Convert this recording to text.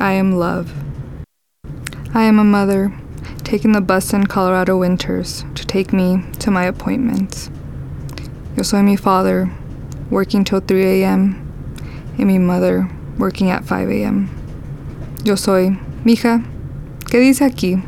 I am love. I am a mother, taking the bus in Colorado winters to take me to my appointments. Yo soy mi father, working till 3 a.m., and mi mother, working at 5 a.m. Yo soy, mija, ¿qué dice aquí?